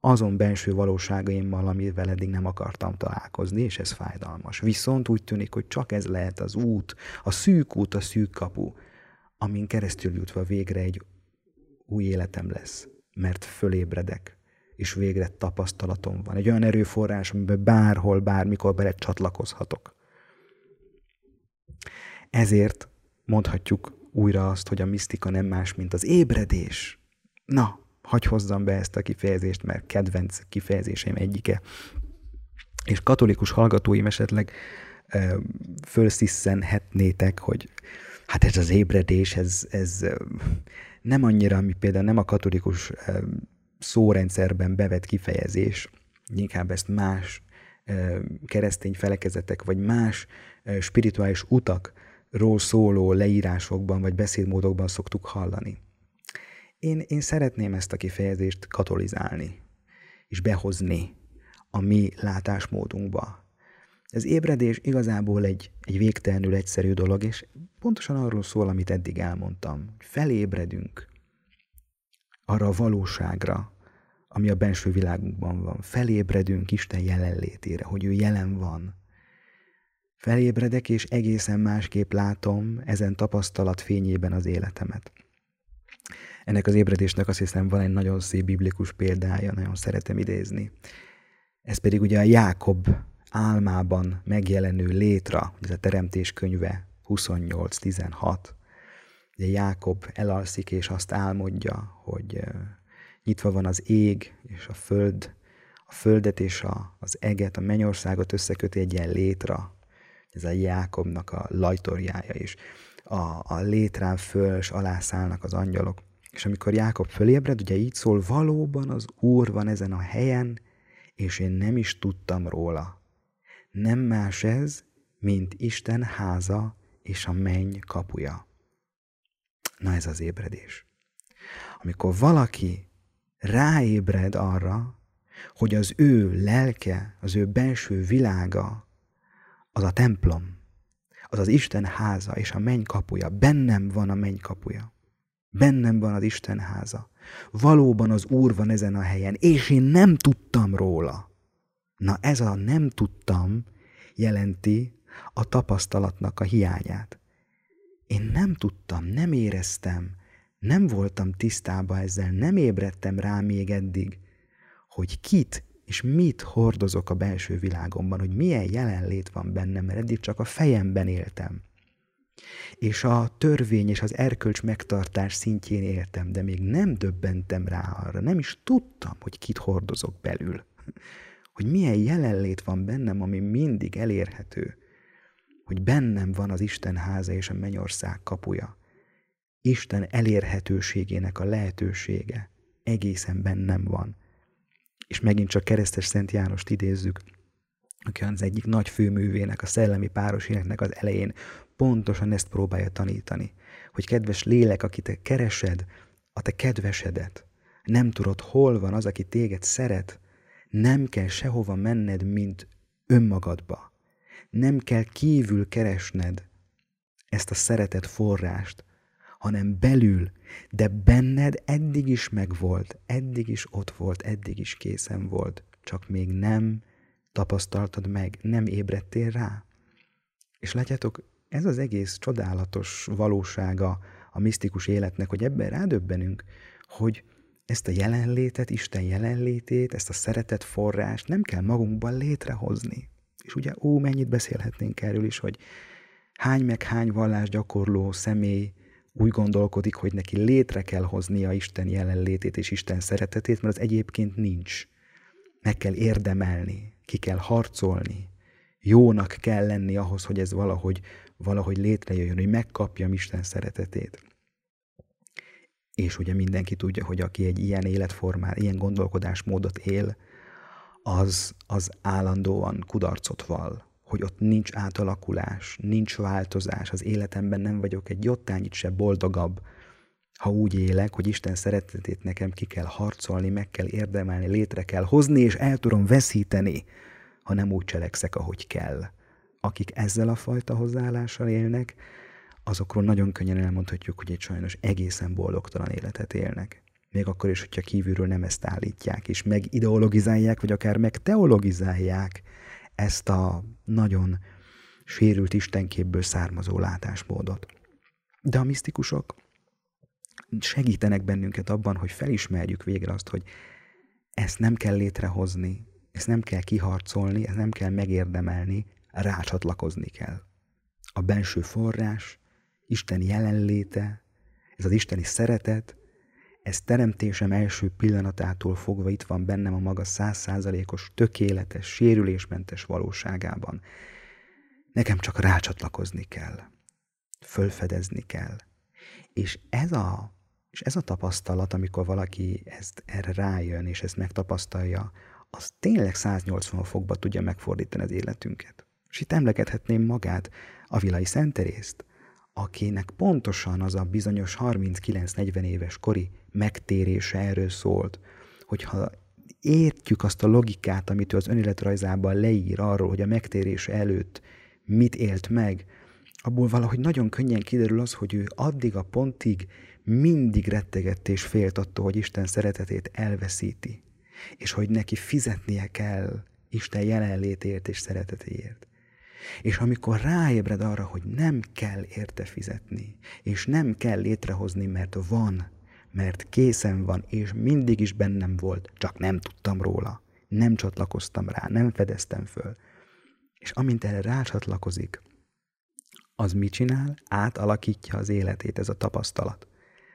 azon benső valóságaimmal, amivel eddig nem akartam találkozni, és ez fájdalmas. Viszont úgy tűnik, hogy csak ez lehet az út, a szűk út, a szűk kapu, amin keresztül jutva végre egy új életem lesz, mert fölébredek, és végre tapasztalatom van. Egy olyan erőforrás, amiben bárhol, bármikor bele csatlakozhatok. Ezért mondhatjuk újra azt, hogy a misztika nem más, mint az ébredés. Na, hagy hozzam be ezt a kifejezést, mert kedvenc kifejezéseim egyike. És katolikus hallgatóim esetleg ö, fölsziszenhetnétek, hogy hát ez az ébredés, ez, ez nem annyira, ami például nem a katolikus szórendszerben bevett kifejezés, inkább ezt más keresztény felekezetek, vagy más spirituális utakról szóló leírásokban, vagy beszédmódokban szoktuk hallani. Én, én szeretném ezt a kifejezést katolizálni, és behozni a mi látásmódunkba. Ez ébredés igazából egy, egy végtelenül egyszerű dolog, és pontosan arról szól, amit eddig elmondtam. Felébredünk arra a valóságra, ami a benső világunkban van. Felébredünk Isten jelenlétére, hogy ő jelen van. Felébredek, és egészen másképp látom ezen tapasztalat fényében az életemet. Ennek az ébredésnek azt hiszem van egy nagyon szép biblikus példája, nagyon szeretem idézni. Ez pedig ugye a Jákob álmában megjelenő létra, ez a Teremtés könyve 28-16. Ugye Jákob elalszik, és azt álmodja, hogy nyitva van az ég és a föld, a földet és a, az eget, a mennyországot összeköti egy ilyen létra. Ez a Jákobnak a lajtorjája, és a, a létrán föl és alá szállnak az angyalok. És amikor Jákob fölébred, ugye így szól, valóban az Úr van ezen a helyen, és én nem is tudtam róla. Nem más ez, mint Isten háza és a menny kapuja. Na ez az ébredés. Amikor valaki ráébred arra, hogy az ő lelke, az ő belső világa, az a templom, az az Isten háza és a menny kapuja, bennem van a menny kapuja. Bennem van az Isten háza. Valóban az Úr van ezen a helyen, és én nem tudtam róla. Na ez a nem tudtam jelenti a tapasztalatnak a hiányát. Én nem tudtam, nem éreztem, nem voltam tisztában ezzel, nem ébredtem rá még eddig, hogy kit és mit hordozok a belső világomban, hogy milyen jelenlét van bennem, mert eddig csak a fejemben éltem és a törvény és az erkölcs megtartás szintjén éltem, de még nem döbbentem rá arra, nem is tudtam, hogy kit hordozok belül, hogy milyen jelenlét van bennem, ami mindig elérhető, hogy bennem van az Isten háza és a mennyország kapuja. Isten elérhetőségének a lehetősége egészen bennem van. És megint csak keresztes Szent Jánost idézzük, aki az egyik nagy főművének, a szellemi páros életnek az elején pontosan ezt próbálja tanítani, hogy kedves lélek, aki te keresed, a te kedvesedet, nem tudod, hol van az, aki téged szeret, nem kell sehova menned, mint önmagadba. Nem kell kívül keresned ezt a szeretet forrást, hanem belül, de benned eddig is megvolt, eddig is ott volt, eddig is készen volt, csak még nem tapasztaltad meg, nem ébredtél rá. És látjátok, ez az egész csodálatos valósága a misztikus életnek, hogy ebben rádöbbenünk, hogy ezt a jelenlétet, Isten jelenlétét, ezt a szeretet forrást nem kell magunkban létrehozni. És ugye, ó, mennyit beszélhetnénk erről is, hogy hány meg hány vallás gyakorló személy úgy gondolkodik, hogy neki létre kell hoznia Isten jelenlétét és Isten szeretetét, mert az egyébként nincs. Meg kell érdemelni, ki kell harcolni, jónak kell lenni ahhoz, hogy ez valahogy, valahogy létrejöjjön, hogy megkapjam Isten szeretetét. És ugye mindenki tudja, hogy aki egy ilyen életformál, ilyen gondolkodásmódot él, az, az állandóan kudarcot val, hogy ott nincs átalakulás, nincs változás, az életemben nem vagyok egy jottányit se boldogabb, ha úgy élek, hogy Isten szeretetét nekem ki kell harcolni, meg kell érdemelni, létre kell hozni, és el tudom veszíteni, ha nem úgy cselekszek, ahogy kell. Akik ezzel a fajta hozzáállással élnek, azokról nagyon könnyen elmondhatjuk, hogy egy sajnos egészen boldogtalan életet élnek. Még akkor is, hogyha kívülről nem ezt állítják, és megideologizálják, vagy akár megteologizálják ezt a nagyon sérült istenképből származó látásmódot. De a misztikusok segítenek bennünket abban, hogy felismerjük végre azt, hogy ezt nem kell létrehozni, ezt nem kell kiharcolni, ezt nem kell megérdemelni, rácsatlakozni kell. A benső forrás, Isten jelenléte, ez az isteni szeretet, ez teremtésem első pillanatától fogva itt van bennem a maga százszázalékos, tökéletes, sérülésmentes valóságában. Nekem csak rácsatlakozni kell. Fölfedezni kell. És ez a, és ez a tapasztalat, amikor valaki ezt erre rájön, és ezt megtapasztalja, az tényleg 180 fokba tudja megfordítani az életünket. És itt emlegethetném magát, a Vilai Szenterészt, akinek pontosan az a bizonyos 39-40 éves kori megtérése erről szólt, hogyha értjük azt a logikát, amit ő az önéletrajzában leír arról, hogy a megtérése előtt mit élt meg, abból valahogy nagyon könnyen kiderül az, hogy ő addig a pontig mindig rettegett és félt attól, hogy Isten szeretetét elveszíti, és hogy neki fizetnie kell Isten jelenlétért és szeretetéért. És amikor ráébred arra, hogy nem kell érte fizetni, és nem kell létrehozni, mert van, mert készen van, és mindig is bennem volt, csak nem tudtam róla, nem csatlakoztam rá, nem fedeztem föl. És amint erre rácsatlakozik, az mit csinál? Átalakítja az életét ez a tapasztalat.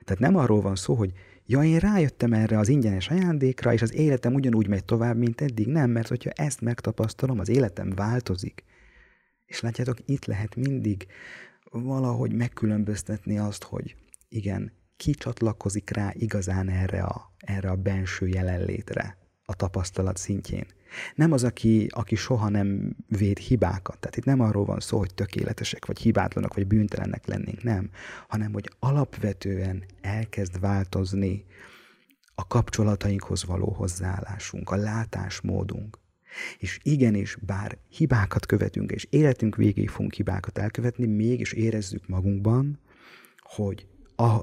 Tehát nem arról van szó, hogy ja, én rájöttem erre az ingyenes ajándékra, és az életem ugyanúgy megy tovább, mint eddig. Nem, mert hogyha ezt megtapasztalom, az életem változik. És látjátok, itt lehet mindig valahogy megkülönböztetni azt, hogy igen, ki csatlakozik rá igazán erre a, erre a benső jelenlétre a tapasztalat szintjén. Nem az, aki, aki soha nem véd hibákat. Tehát itt nem arról van szó, hogy tökéletesek, vagy hibátlanok, vagy bűntelennek lennénk, nem. Hanem, hogy alapvetően elkezd változni a kapcsolatainkhoz való hozzáállásunk, a látásmódunk. És igenis, bár hibákat követünk, és életünk végéig fogunk hibákat elkövetni, mégis érezzük magunkban, hogy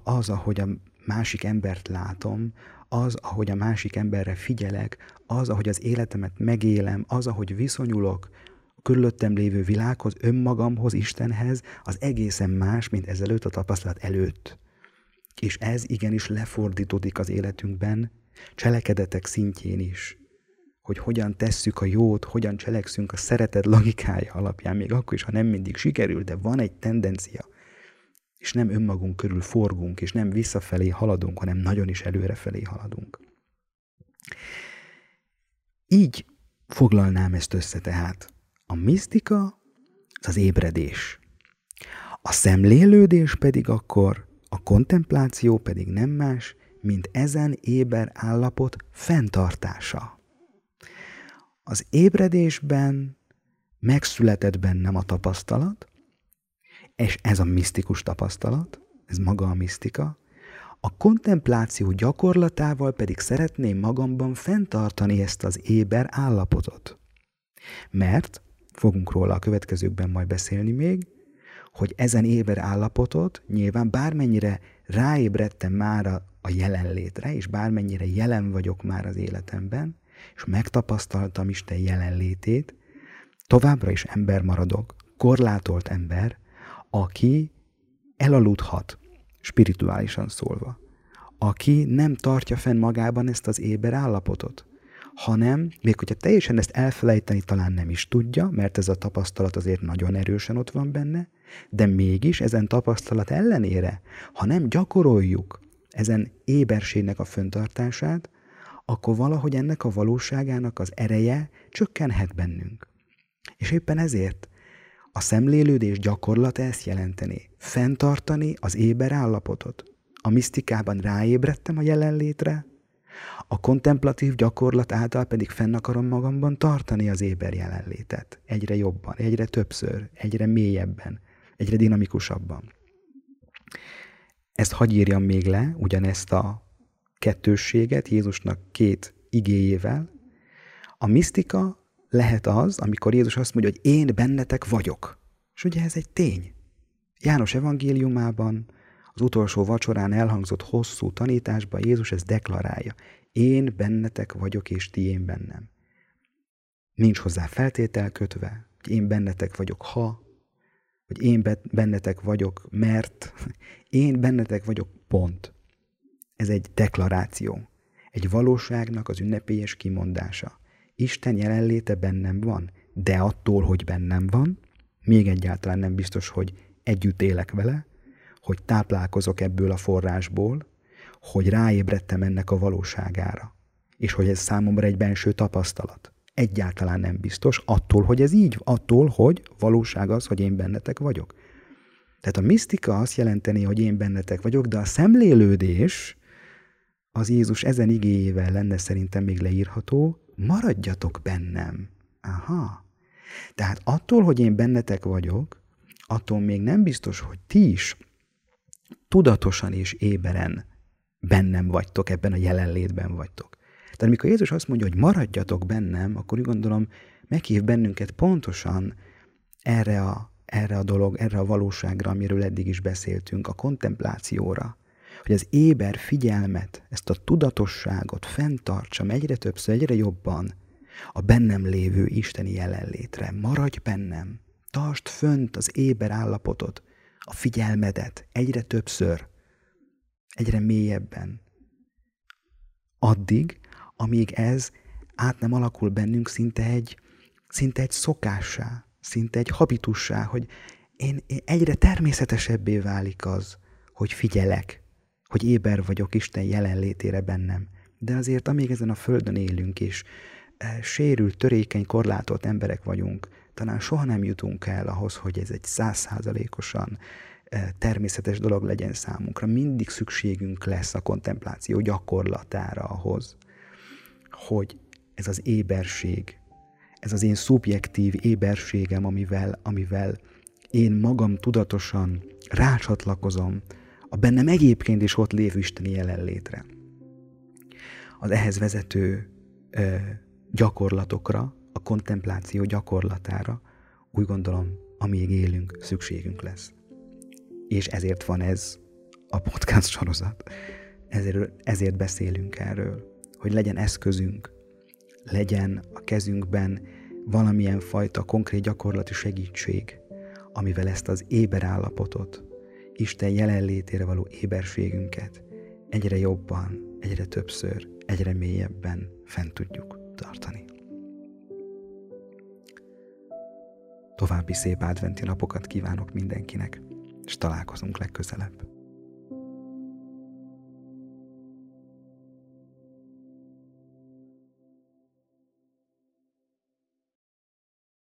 az, ahogy a másik embert látom, az, ahogy a másik emberre figyelek, az, ahogy az életemet megélem, az, ahogy viszonyulok a körülöttem lévő világhoz, önmagamhoz, Istenhez, az egészen más, mint ezelőtt a tapasztalat előtt. És ez igenis lefordítódik az életünkben, cselekedetek szintjén is hogy hogyan tesszük a jót, hogyan cselekszünk a szeretet logikája alapján, még akkor is, ha nem mindig sikerül, de van egy tendencia, és nem önmagunk körül forgunk, és nem visszafelé haladunk, hanem nagyon is előrefelé haladunk. Így foglalnám ezt össze tehát. A misztika az az ébredés. A szemlélődés pedig akkor, a kontempláció pedig nem más, mint ezen éber állapot fenntartása. Az ébredésben megszületett bennem a tapasztalat, és ez a misztikus tapasztalat, ez maga a misztika, a kontempláció gyakorlatával pedig szeretném magamban fenntartani ezt az éber állapotot. Mert, fogunk róla a következőkben majd beszélni még, hogy ezen éber állapotot nyilván bármennyire ráébredtem már a jelenlétre, és bármennyire jelen vagyok már az életemben, és megtapasztaltam Isten jelenlétét, továbbra is ember maradok, korlátolt ember, aki elaludhat, spirituálisan szólva, aki nem tartja fenn magában ezt az éber állapotot, hanem még hogyha teljesen ezt elfelejteni talán nem is tudja, mert ez a tapasztalat azért nagyon erősen ott van benne, de mégis ezen tapasztalat ellenére, ha nem gyakoroljuk ezen éberségnek a föntartását, akkor valahogy ennek a valóságának az ereje csökkenhet bennünk. És éppen ezért a szemlélődés gyakorlata ezt jelenteni. Fentartani az éber állapotot. A misztikában ráébredtem a jelenlétre, a kontemplatív gyakorlat által pedig fenn akarom magamban tartani az éber jelenlétet. Egyre jobban, egyre többször, egyre mélyebben, egyre dinamikusabban. Ezt hagy írjam még le, ugyanezt a kettősséget Jézusnak két igéjével. A misztika lehet az, amikor Jézus azt mondja, hogy én bennetek vagyok. És ugye ez egy tény. János evangéliumában, az utolsó vacsorán elhangzott hosszú tanításban Jézus ezt deklarálja. Én bennetek vagyok, és ti én bennem. Nincs hozzá feltétel kötve, hogy én bennetek vagyok, ha, hogy én bennetek vagyok, mert [laughs] én bennetek vagyok, pont. Ez egy deklaráció, egy valóságnak az ünnepélyes kimondása. Isten jelenléte bennem van, de attól, hogy bennem van, még egyáltalán nem biztos, hogy együtt élek vele, hogy táplálkozok ebből a forrásból, hogy ráébredtem ennek a valóságára, és hogy ez számomra egy benső tapasztalat. Egyáltalán nem biztos, attól, hogy ez így, attól, hogy valóság az, hogy én bennetek vagyok. Tehát a misztika azt jelenteni, hogy én bennetek vagyok, de a szemlélődés az Jézus ezen igéjével lenne szerintem még leírható, maradjatok bennem. Aha. Tehát attól, hogy én bennetek vagyok, attól még nem biztos, hogy ti is tudatosan és éberen bennem vagytok, ebben a jelenlétben vagytok. Tehát amikor Jézus azt mondja, hogy maradjatok bennem, akkor úgy gondolom, meghív bennünket pontosan erre a, erre a dolog, erre a valóságra, amiről eddig is beszéltünk, a kontemplációra, hogy az éber figyelmet, ezt a tudatosságot fenntartsam egyre többször, egyre jobban a bennem lévő isteni jelenlétre. Maradj bennem, tartsd fönt az éber állapotot, a figyelmedet egyre többször, egyre mélyebben. Addig, amíg ez át nem alakul bennünk szinte egy, szinte egy szokássá, szinte egy habitussá, hogy én, én egyre természetesebbé válik az, hogy figyelek, hogy éber vagyok Isten jelenlétére bennem. De azért, amíg ezen a földön élünk, és e, sérült, törékeny, korlátolt emberek vagyunk, talán soha nem jutunk el ahhoz, hogy ez egy százszázalékosan e, természetes dolog legyen számunkra. Mindig szükségünk lesz a kontempláció gyakorlatára ahhoz, hogy ez az éberség, ez az én szubjektív éberségem, amivel, amivel én magam tudatosan rácsatlakozom a bennem egyébként is ott lévő isteni jelenlétre. Az ehhez vezető ö, gyakorlatokra, a kontempláció gyakorlatára úgy gondolom, amíg élünk, szükségünk lesz. És ezért van ez a podcast sorozat. Ezért, ezért beszélünk erről, hogy legyen eszközünk, legyen a kezünkben valamilyen fajta konkrét gyakorlati segítség, amivel ezt az éber állapotot, Isten jelenlétére való éberségünket egyre jobban, egyre többször, egyre mélyebben fent tudjuk tartani. További szép adventi napokat kívánok mindenkinek, és találkozunk legközelebb.